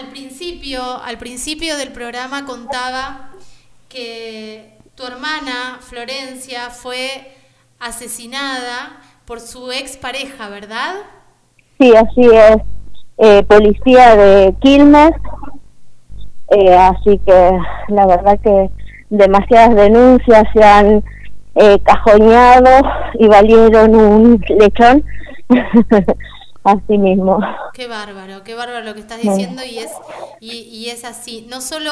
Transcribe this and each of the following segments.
al principio, al principio del programa contaba que tu hermana Florencia fue asesinada por su expareja, ¿verdad? Sí, así es. Eh, policía de Quilmes. Eh, así que la verdad que demasiadas denuncias se han eh, cajoneado y valieron un lechón. así mismo. Qué bárbaro, qué bárbaro lo que estás diciendo y es, y, y es así. No solo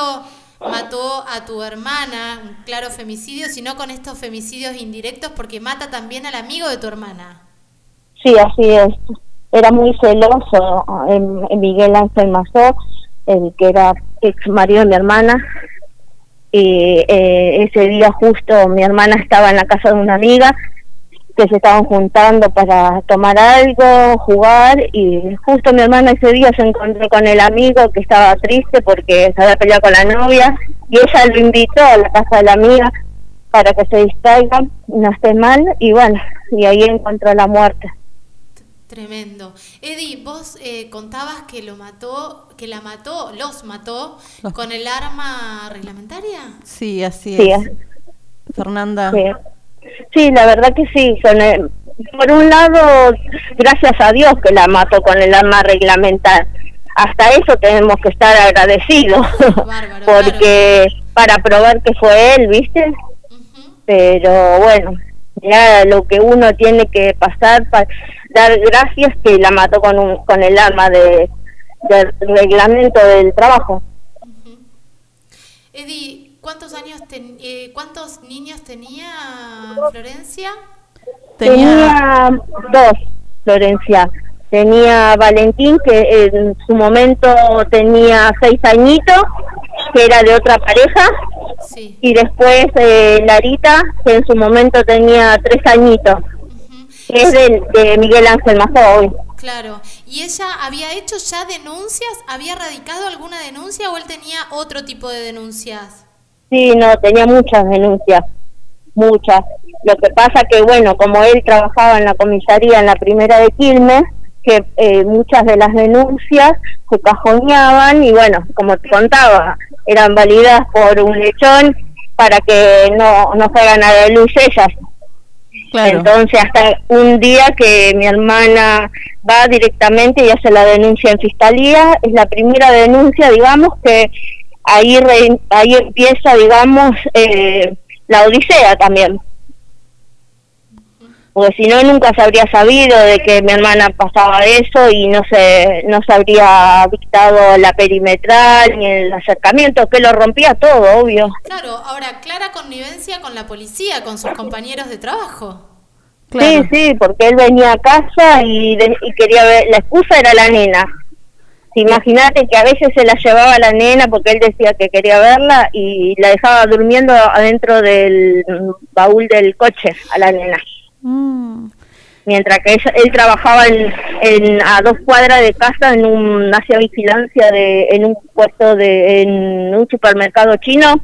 mató a tu hermana, un claro femicidio, sino con estos femicidios indirectos porque mata también al amigo de tu hermana. Sí, así es. Era muy celoso en, Miguel Ángel Mazó, el que era ex marido de mi hermana. Y eh, ese día justo mi hermana estaba en la casa de una amiga que se estaban juntando para tomar algo, jugar y justo mi hermana ese día se encontró con el amigo que estaba triste porque se había peleado con la novia y ella lo invitó a la casa de la amiga para que se distraiga, no esté mal y bueno, y ahí encontró la muerte. Tremendo. Eddie, vos eh, contabas que lo mató, que la mató, los mató con el arma reglamentaria. Sí, así es. Fernanda. Sí, la verdad que sí. por un lado, gracias a Dios que la mató con el arma reglamentar. Hasta eso tenemos que estar agradecidos, porque para probar que fue él, ¿viste? Pero bueno, ya lo que uno tiene que pasar para dar gracias que la mató con un, con el arma de del reglamento del trabajo. Eddie, ¿Cuántos años eh, cuántos niños tenía Florencia? Tenía dos, Florencia. Tenía Valentín, que en su momento tenía seis añitos, que era de otra pareja. Y después eh, Larita, que en su momento tenía tres añitos. que es de, Miguel Ángel Mazó Claro. ¿Y ella había hecho ya denuncias? ¿Había radicado alguna denuncia o él tenía otro tipo de denuncias? Sí, no, tenía muchas denuncias, muchas. Lo que pasa que, bueno, como él trabajaba en la comisaría en la primera de Quilmes, que eh, muchas de las denuncias se cajoneaban y, bueno, como te contaba, eran validadas por un lechón para que no, no fueran a la luz ellas. Entonces, hasta un día que mi hermana va directamente y hace la denuncia en fiscalía, es la primera denuncia, digamos, que ahí, ahí empieza, digamos, eh, la odisea también. Porque si no, nunca se habría sabido de que mi hermana pasaba eso y no se, no se habría dictado la perimetral ni el acercamiento, que lo rompía todo, obvio. Claro, ahora, clara connivencia con la policía, con sus compañeros de trabajo. Sí, sí, porque él venía a casa y, y quería ver, la excusa era la nena Imagínate que a veces se la llevaba la nena porque él decía que quería verla y la dejaba durmiendo adentro del baúl del coche a la nena. Mm. Mientras que él trabajaba en, a dos cuadras de casa en un hacía vigilancia de en un puesto de en un supermercado chino.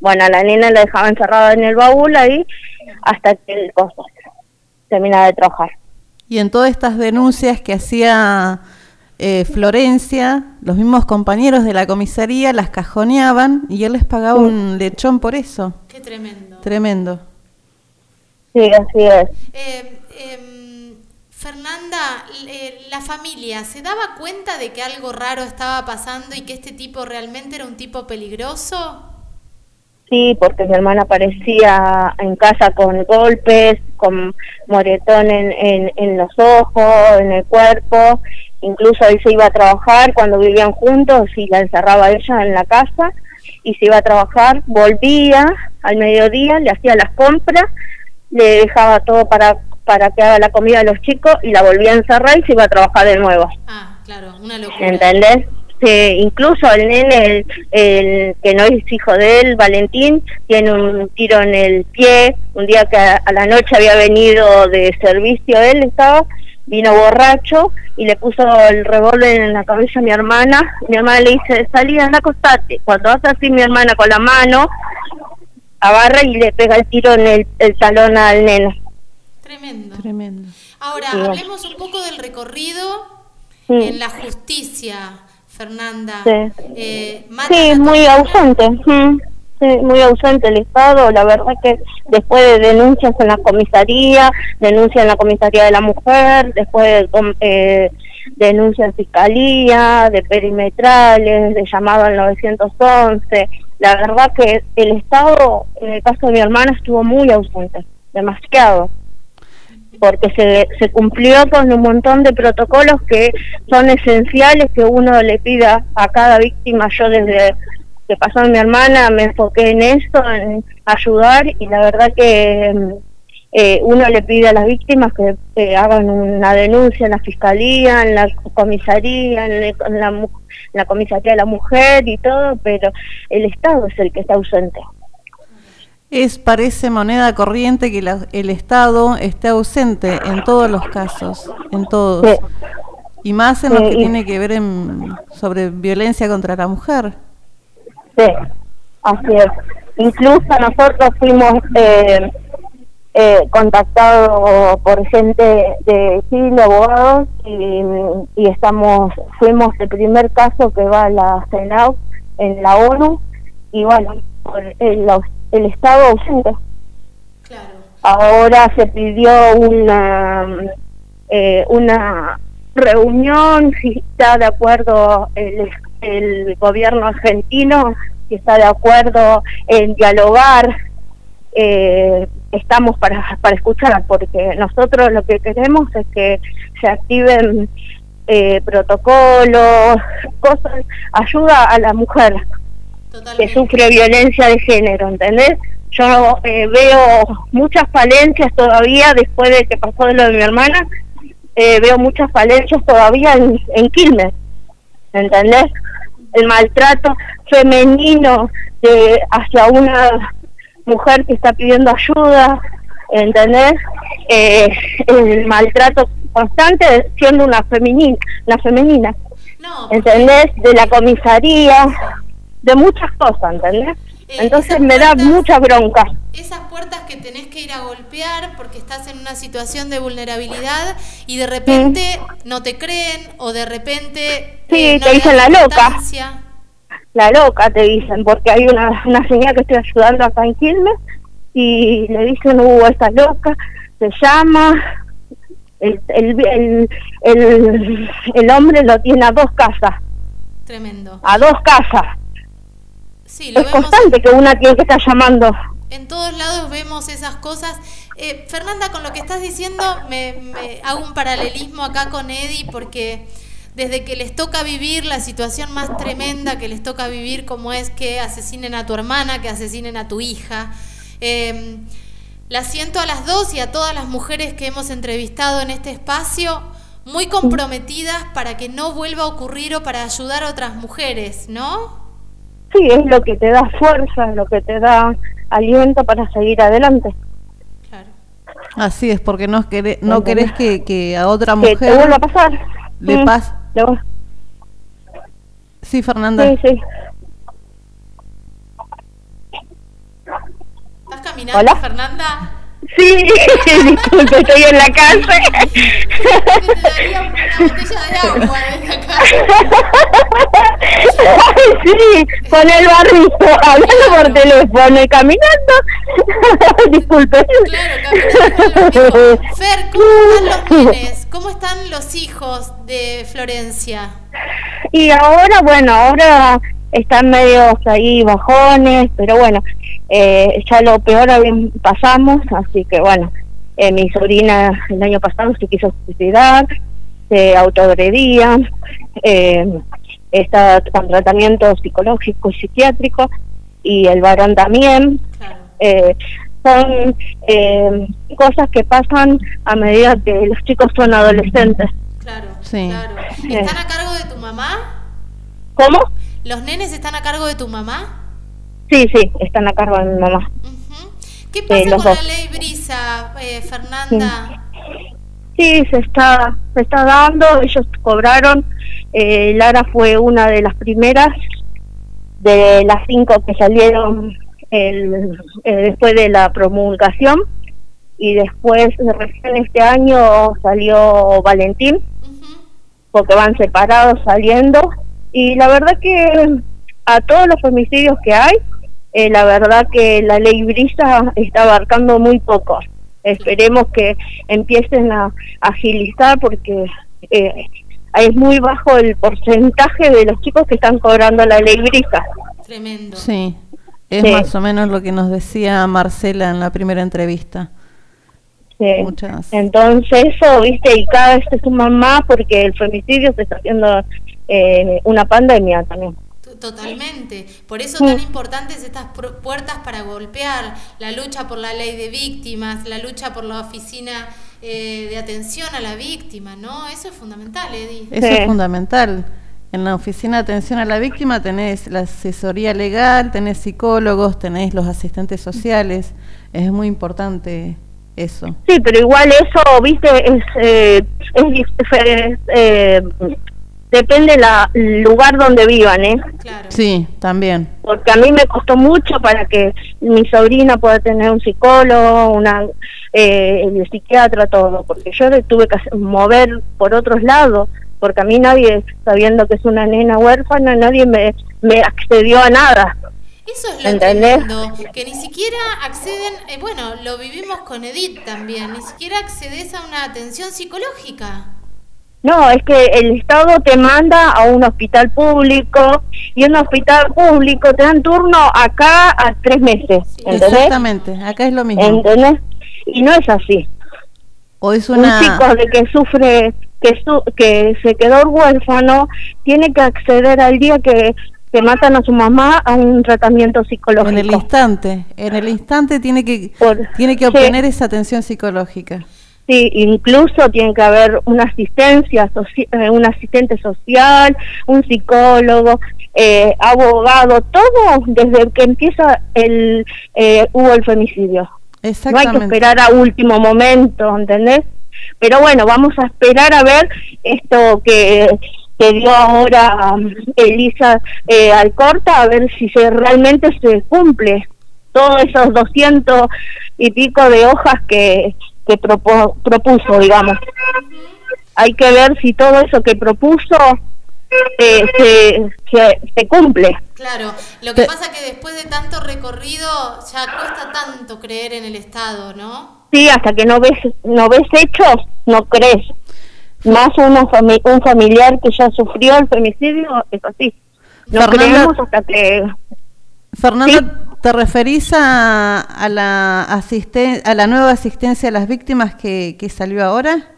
Bueno, a la nena la dejaba encerrada en el baúl ahí hasta que el costo terminaba de trabajar. Y en todas estas denuncias que hacía eh, Florencia, los mismos compañeros de la comisaría las cajoneaban y él les pagaba un lechón por eso. Qué tremendo. Tremendo. Sí, así es. Eh, em, Fernanda, la familia, ¿se daba cuenta de que algo raro estaba pasando y que este tipo realmente era un tipo peligroso? Sí, porque mi hermana aparecía en casa con golpes, con moretón en, en, en los ojos, en el cuerpo, incluso él se iba a trabajar cuando vivían juntos y la encerraba ella en la casa y se iba a trabajar, volvía al mediodía, le hacía las compras, le dejaba todo para para que haga la comida a los chicos y la volvía a encerrar y se iba a trabajar de nuevo. Ah, claro, una locura. ¿Entendés? incluso el nene, el, que no es hijo de él, Valentín, tiene un tiro en el pie, un día que a, a la noche había venido de servicio, él estaba, vino borracho y le puso el revólver en la cabeza a mi hermana. Mi hermana le dice, salí, anda, acostate. Cuando hace así mi hermana con la mano, agarra y le pega el tiro en el, el talón al neno. Tremendo. Tremendo. Ahora, hablemos un poco del recorrido en la justicia. Fernanda. Sí, Eh, sí muy ausente. Mm, Muy ausente el Estado. La verdad que después de denuncias en la comisaría, denuncias en la comisaría de la mujer, después de eh, denuncias en fiscalía, de perimetrales, de llamado al 911. La verdad que el Estado, en el caso de mi hermana, estuvo muy ausente, demasiado porque se, se cumplió con un montón de protocolos que son esenciales que uno le pida a cada víctima. Yo desde que pasó a mi hermana me enfoqué en eso, en ayudar y la verdad que eh, uno le pide a las víctimas que, hagan una denuncia en la fiscalía, en la comisaría, en, la, la comisaría de la mujer y todo, pero el Estado es el que está ausente. Es, parece moneda corriente que el Estado esté ausente en todos los casos, en todos. Y más en lo que tiene que ver en, sobre violencia contra la mujer. Sí, así es. Incluso nosotros fuimos eh, eh, contactados por gente de Chile, abogados, y, y, estamos, fuimos el primer caso que va a la CENAU en la ONU, y bueno, por el, el Estado ausente. Ahora se pidió una eh, una reunión, si está de acuerdo el, el gobierno argentino, si está de acuerdo en dialogar, eh, estamos para, para escuchar, porque nosotros lo que queremos es que se activen eh, protocolos, cosas, ayuda a la mujer que sufre violencia de género, ¿entendés? Yo eh, veo muchas falencias todavía después de que pasó de lo de mi hermana, eh, veo muchas falencias todavía en, en Quilmes, ¿entendés? El maltrato femenino de hacia una mujer que está pidiendo ayuda, ¿entendés? Eh, el maltrato constante siendo una femenina, una femenina, ¿entendés? De la comisaría de muchas cosas, ¿entendés? Eh, Entonces me da mucha bronca. Esas puertas que tenés que ir a golpear porque estás en una situación de vulnerabilidad y de repente no te creen o de repente... Sí, eh, te dicen la loca. La loca te dicen, porque hay una, una señora que estoy ayudando acá en Quilmes y le dicen, uh, esta loca, se llama, el, el, el, el hombre lo tiene a dos casas. Tremendo. A dos casas es constante que una tiene que estar llamando. En todos lados vemos esas cosas. Eh, Fernanda, con lo que estás diciendo, me, hago un paralelismo acá con Eddie porque desde que les toca vivir la situación más tremenda que les toca vivir, como es que asesinen a tu hermana, que asesinen a tu hija, eh, la siento a las dos y a todas las mujeres que hemos entrevistado en este espacio muy comprometidas para que no vuelva a ocurrir o para ayudar a otras mujeres, ¿no? Sí, es lo que te da fuerza, lo que te da aliento para seguir adelante. Claro. Así es, porque no querés, no querés que, que a otra mujer... Que te vuelva a pasar. Le mm, pase. Sí, Fernanda. Sí, sí. ¿Estás caminando, ¿Hola? Fernanda? Sí, disculpe, estoy en la casa. Te daría una botella de agua desde acá. Ay, sí, con el barrito, hablando por teléfono y caminando. disculpe. Claro, caminando. Fer, ¿cómo están los nenes? ¿Cómo están los hijos de Florencia? Y ahora, bueno, ahora están medios ahí bajones, pero bueno, eh, ya lo peor pasamos, así que bueno, eh, mi sobrina el año pasado se quiso suicidar, se autoagredía, eh, está con tratamiento psicológico y psiquiátrico, y el varón también. Eh, son cosas que pasan a medida que los chicos son adolescentes. Claro, sí. claro. ¿Están a cargo de tu mamá? ¿Cómo? ¿Los nenes están a cargo de tu mamá? Sí, sí, están a cargo de mi mamá. ¿Qué pasa con la ley Brisa, eh, Fernanda? Sí. se está, se está dando, ellos cobraron, eh, Lara fue una de las primeras de las cinco que salieron el, eh, después de la promulgación y después recién este año salió Valentín porque van separados saliendo y la verdad que a todos los femicidios que hay, eh, la verdad que la ley Brisa está abarcando muy poco. Esperemos que empiecen a agilizar porque eh, es muy bajo el porcentaje de los chicos que están cobrando la ley Brisa. Tremendo. Sí, es más o menos lo que nos decía Marcela en la primera entrevista. Sí. Muchas. Entonces eso, viste, y cada vez se suma más porque el femicidio se está haciendo eh, una pandemia también. Totalmente. Por eso tan importantes estas puertas para golpear la lucha por la ley de víctimas, la lucha por la oficina eh, de atención a la víctima, ¿no? Eso es fundamental, Eddie. Eso es fundamental. En la oficina de atención a la víctima tenés la asesoría legal, tenés psicólogos, tenés los asistentes sociales. Es muy importante eso. Sí, pero igual eso, viste, es, eh, es, eh, depende del lugar donde vivan, ¿eh? Claro. Sí, también. Porque a mí me costó mucho para que mi sobrina pueda tener un psicólogo, una eh, el psiquiatra, todo, porque yo le tuve que mover por otros lados, porque a mí nadie, sabiendo que es una nena huérfana, nadie me, me accedió a nada. Eso es lo tremendo, que ni siquiera acceden, eh, bueno, lo vivimos con Edith también, ni siquiera accedes a una atención psicológica. No, es que el Estado te manda a un hospital público y en un hospital público te dan turno acá a tres meses. Exactamente, acá es lo mismo. ¿Entendés? Y no es así. O es una... Un chico de que sufre, que, que se quedó huérfano, tiene que acceder al día que, que matan a su mamá a un tratamiento psicológico. En el instante, en el instante tiene que, tiene que obtener esa atención psicológica. Sí, incluso tiene que haber una asistencia, eh, un asistente social, un psicólogo, eh, abogado, todo desde que empieza el eh, hubo el femicidio. No hay que esperar a último momento, ¿entendés? Pero bueno, vamos a esperar a ver esto que, que dio ahora um, Elisa eh, Alcorta, a ver si se realmente se cumple todos esos doscientos y pico de hojas que, que propuso, digamos. Hay que ver si todo eso que propuso eh, se, se, cumple. Claro, lo que pasa que después de tanto recorrido ya cuesta tanto creer en el Estado, ¿no? Sí, hasta que no ves no ves hechos, no crees. Más uno un familiar que ya sufrió el femicidio, es así. No creemos hasta que... Fernanda, ¿Te referís a, a la asisten a la nueva asistencia a las víctimas que, que salió ahora?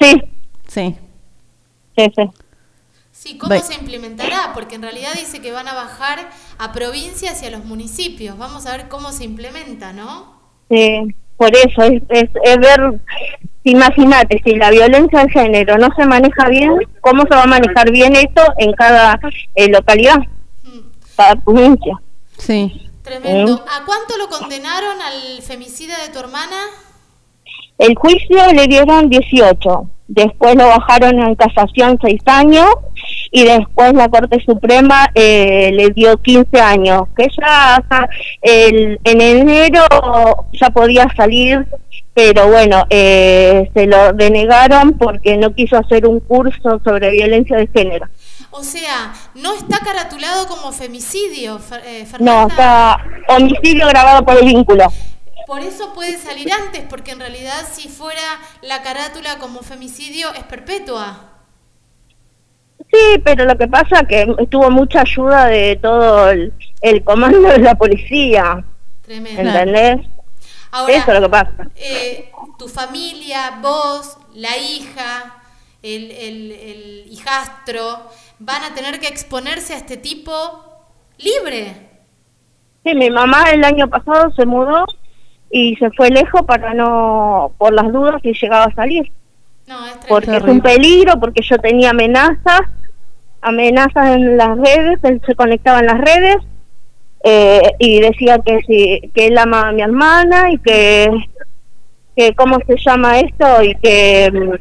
Sí. Sí. Sí, sí. Sí, ¿cómo se implementará? Porque en realidad dice que van a bajar a provincias y a los municipios. Vamos a ver cómo se implementa, ¿no? Sí, por eso es, es, ver, imagínate, si la violencia de género no se maneja bien, ¿cómo se va a manejar bien esto en cada eh, localidad, mm. cada provincia? Sí. Tremendo. ¿Eh? ¿A cuánto lo condenaron al femicida de tu hermana? El juicio le dieron 18, después lo bajaron en casación 6 años y después la Corte Suprema eh, le dio 15 años, que ya el, en enero ya podía salir, pero bueno, eh, se lo denegaron porque no quiso hacer un curso sobre violencia de género. O sea, no está caratulado como femicidio, eh, No, está homicidio grabado por el vínculo. Por eso puede salir antes, porque en realidad si fuera la carátula como femicidio es perpetua. Sí, pero lo que pasa es que tuvo mucha ayuda de todo el, comando de la policía. Tremendo. ¿Entendés? Eso es lo que pasa. Eh, tu familia, vos, la hija, el, el, el hijastro, van a tener que exponerse a este tipo libre. Sí, mi mamá el año pasado se mudó y se fue lejos para no, por las dudas si llegaba a salir. No, es porque es un peligro, porque yo tenía amenazas, amenazas en las redes, él se conectaba en las redes eh, y decía que si que él amaba a mi hermana y que, que cómo se llama esto y que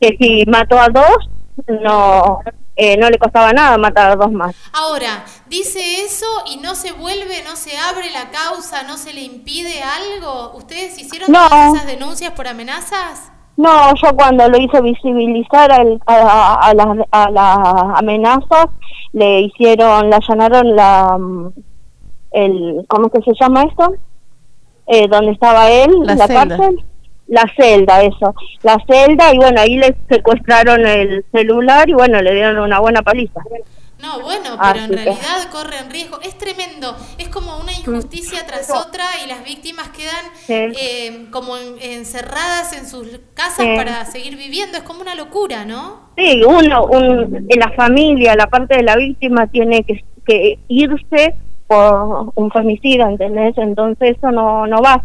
que si mató a dos no eh, no le costaba nada matar a dos más. Ahora, dice eso y no se vuelve, no se abre la causa, no se le impide algo. ¿Ustedes hicieron todas esas denuncias por amenazas? No, yo cuando lo hice visibilizar a, las, a las amenazas, le hicieron, le allanaron la, mm, el, ¿cómo que se llama esto? Eh, donde estaba él, la, cárcel. La celda, eso. La celda, y bueno, ahí le secuestraron el celular y bueno, le dieron una buena paliza. No, bueno, pero en realidad corren riesgo. Es tremendo. Es como una injusticia tras otra y las víctimas quedan eh, como encerradas en sus casas para seguir viviendo. Es como una locura, ¿no? Sí, uno, un, la familia, la parte de la víctima tiene que, que irse por un femicida, ¿entendés? Entonces eso no, no va.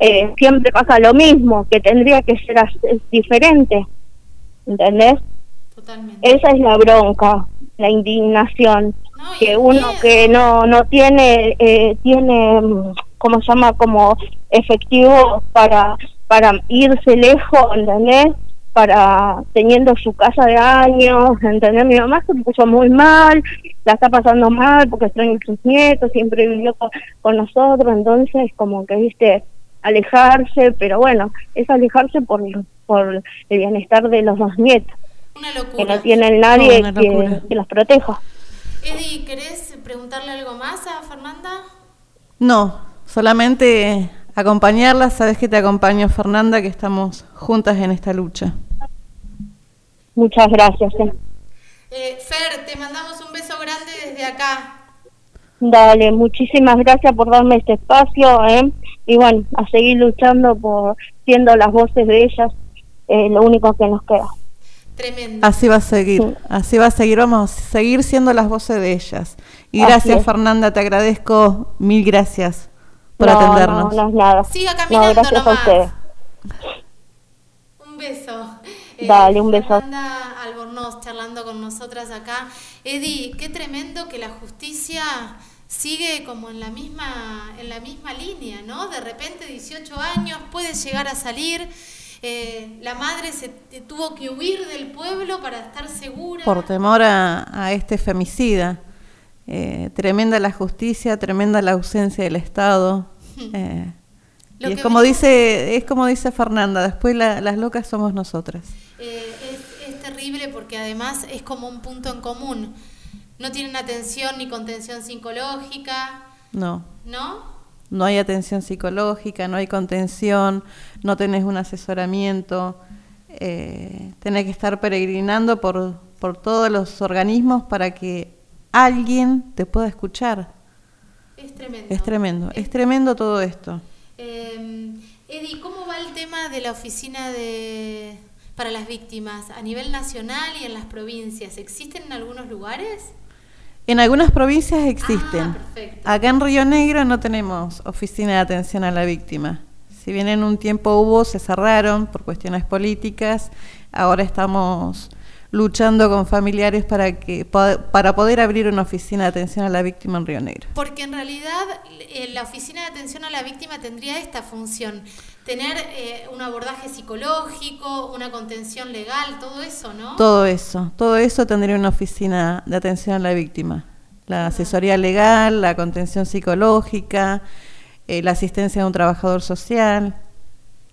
Eh, siempre pasa lo mismo, que tendría que ser diferente, ¿entendés? Totalmente. Esa es la bronca la indignación que uno que no no tiene eh, tiene como se llama como efectivo para para irse lejos ¿entendés? para teniendo su casa de años ¿entendés? mi mamá se puso muy mal la está pasando mal porque extraña sus nietos siempre vivió con, nosotros entonces como que viste alejarse pero bueno es alejarse por por el bienestar de los dos nietos que no tienen nadie que, los proteja. Eddie, ¿querés preguntarle algo más a Fernanda? No, solamente acompañarla. Sabes que te acompaño, Fernanda, que estamos juntas en esta lucha. Muchas gracias. Eh. Eh, Fer, te mandamos un beso grande desde acá. Dale, muchísimas gracias por darme este espacio ¿eh? Y bueno, a seguir luchando por siendo las voces de ellas, eh, lo único que nos queda. Así va a seguir, así va a seguir, vamos a seguir siendo las voces de ellas. Y gracias Fernanda, te agradezco, mil gracias por atendernos. No, no es nada. Siga caminando gracias a usted. Un beso. Dale, un eh, beso. Fernanda Albornoz charlando con nosotras acá. Eddie, qué tremendo que la justicia sigue como en la misma en la misma línea, ¿no? De repente 18 años puede llegar a salir eh, la madre se tuvo que huir del pueblo para estar segura. Por temor a, este femicida. Eh, tremenda la justicia, tremenda la ausencia del Estado. Eh, y es como, dice, es como dice Fernanda, después las locas somos nosotras. Es, es terrible porque además es como un punto en común. No tienen atención ni contención psicológica. No. ¿No? no hay atención psicológica, no hay contención, no tenés un asesoramiento, eh, tenés que estar peregrinando por, por todos los organismos para que alguien te pueda escuchar. Es tremendo. Es tremendo, es, tremendo todo esto. Eh, Eddie, ¿cómo va el tema de la oficina de para las víctimas a nivel nacional y en las provincias? ¿Existen en algunos lugares? En algunas provincias existen. Ah, Acá en Río Negro no tenemos oficina de atención a la víctima. Si bien en un tiempo hubo, se cerraron por cuestiones políticas. Ahora estamos luchando con familiares para que para poder abrir una oficina de atención a la víctima en Río Negro. Porque en realidad eh, la oficina de atención a la víctima tendría esta función, tener eh, un abordaje psicológico, una contención legal, todo eso, ¿no? Todo eso, todo eso tendría una oficina de atención a la víctima. La asesoría legal, la contención psicológica, eh, la asistencia de un trabajador social,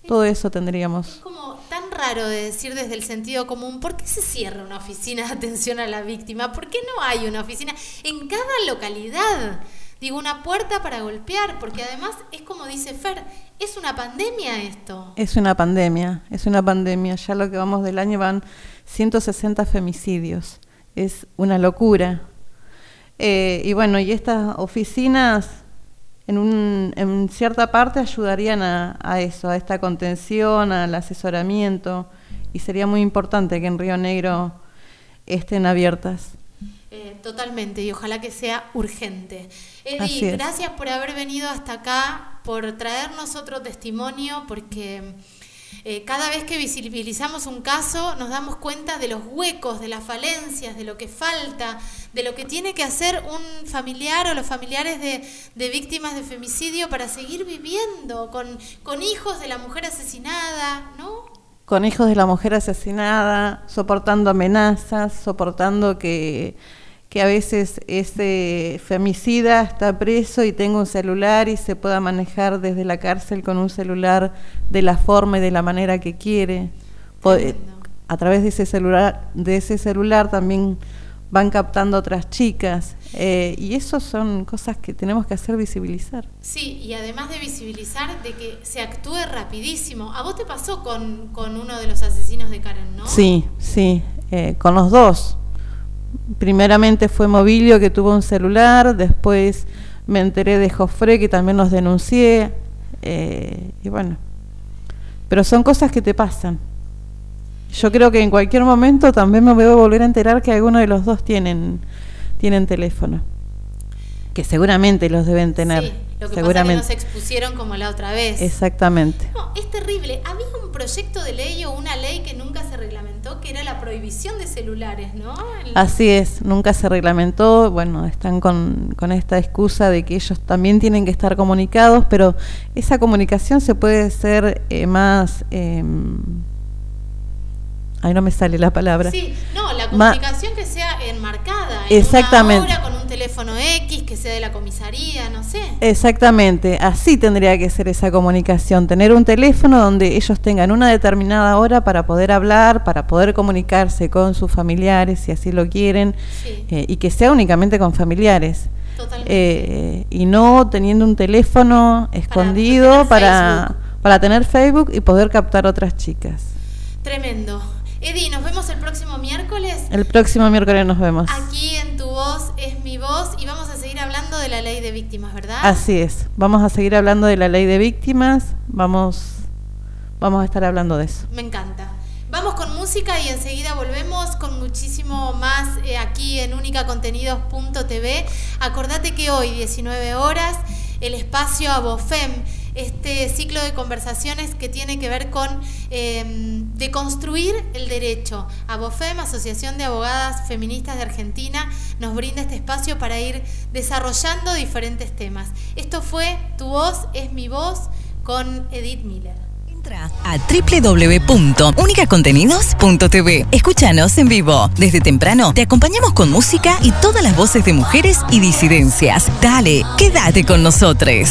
todo eso tendríamos. Es como tan raro de decir desde el sentido común, ¿por qué se cierra una oficina de atención a la víctima? ¿Por qué no hay una oficina en cada localidad? Digo, una puerta para golpear, porque además es como dice Fer, es una pandemia esto. Es una pandemia, es una pandemia. Ya lo que vamos del año van 160 femicidios. Es una locura. Eh, y bueno, y estas oficinas en, un, en cierta parte ayudarían a, a, eso, a esta contención, al asesoramiento, y sería muy importante que en Río Negro estén abiertas. Eh, totalmente, y ojalá que sea urgente. Eddie, gracias por haber venido hasta acá, por traernos otro testimonio, porque eh, cada vez que visibilizamos un caso nos damos cuenta de los huecos, de las falencias, de lo que falta, de lo que tiene que hacer un familiar o los familiares de, víctimas de femicidio para seguir viviendo con, con hijos de la mujer asesinada, ¿no? Con hijos de la mujer asesinada, soportando amenazas, soportando que que a veces ese femicida está preso y tenga un celular y se pueda manejar desde la cárcel con un celular de la forma y de la manera que quiere. A través de ese celular, de ese celular también van captando otras chicas eh, y eso son cosas que tenemos que hacer visibilizar. Sí, y además de visibilizar, de que se actúe rapidísimo. A vos te pasó con, con uno de los asesinos de Karen, ¿no? Sí, sí, eh, con los dos. Primeramente fue Movilio que tuvo un celular, después me enteré de Jofre que también los denuncié, eh, y bueno, pero son cosas que te pasan. Yo creo que en cualquier momento también me voy a volver a enterar que alguno de los dos tienen, tienen teléfono. Que seguramente los deben tener. Sí, lo que seguramente. pasa es que no se expusieron como la otra vez. Exactamente. No, es terrible. Había un proyecto de ley o una ley que nunca se reglamentó, que era la prohibición de celulares, ¿no? Así es, nunca se reglamentó. Bueno, están con, con esta excusa de que ellos también tienen que estar comunicados, pero esa comunicación se puede hacer eh, más... Eh, Ahí no me sale la palabra. Sí, no, la comunicación que sea enmarcada. Exactamente. con un teléfono X, que sea de la comisaría, no sé. Exactamente, así tendría que ser esa comunicación. Tener un teléfono donde ellos tengan una determinada hora para poder hablar, para poder comunicarse con sus familiares, si así lo quieren, eh, y que sea únicamente con familiares. Totalmente. Eh, y no teniendo un teléfono escondido para, para tener Facebook y poder captar otras chicas. Tremendo. Eddie, nos vemos el próximo miércoles. El próximo miércoles nos vemos. Aquí en Tu Voz es mi voz y vamos a seguir hablando de la ley de víctimas, ¿verdad? Así es, vamos a seguir hablando de la ley de víctimas, vamos, vamos a estar hablando de eso. Me encanta. Vamos con música y enseguida volvemos con muchísimo más eh, aquí en unicacontenidos.tv. Acordate que hoy, 19 horas, el espacio Abofem este ciclo de conversaciones que tiene que ver con eh, deconstruir el derecho. ABOFEM, Asociación de Abogadas Feministas de Argentina, nos brinda este espacio para ir desarrollando diferentes temas. Esto fue Tu voz es mi voz con Edith Miller. Entra a www.unicacontenidos.tv. Escúchanos en vivo. Desde temprano te acompañamos con música y todas las voces de mujeres y disidencias. Dale, quédate con nosotros.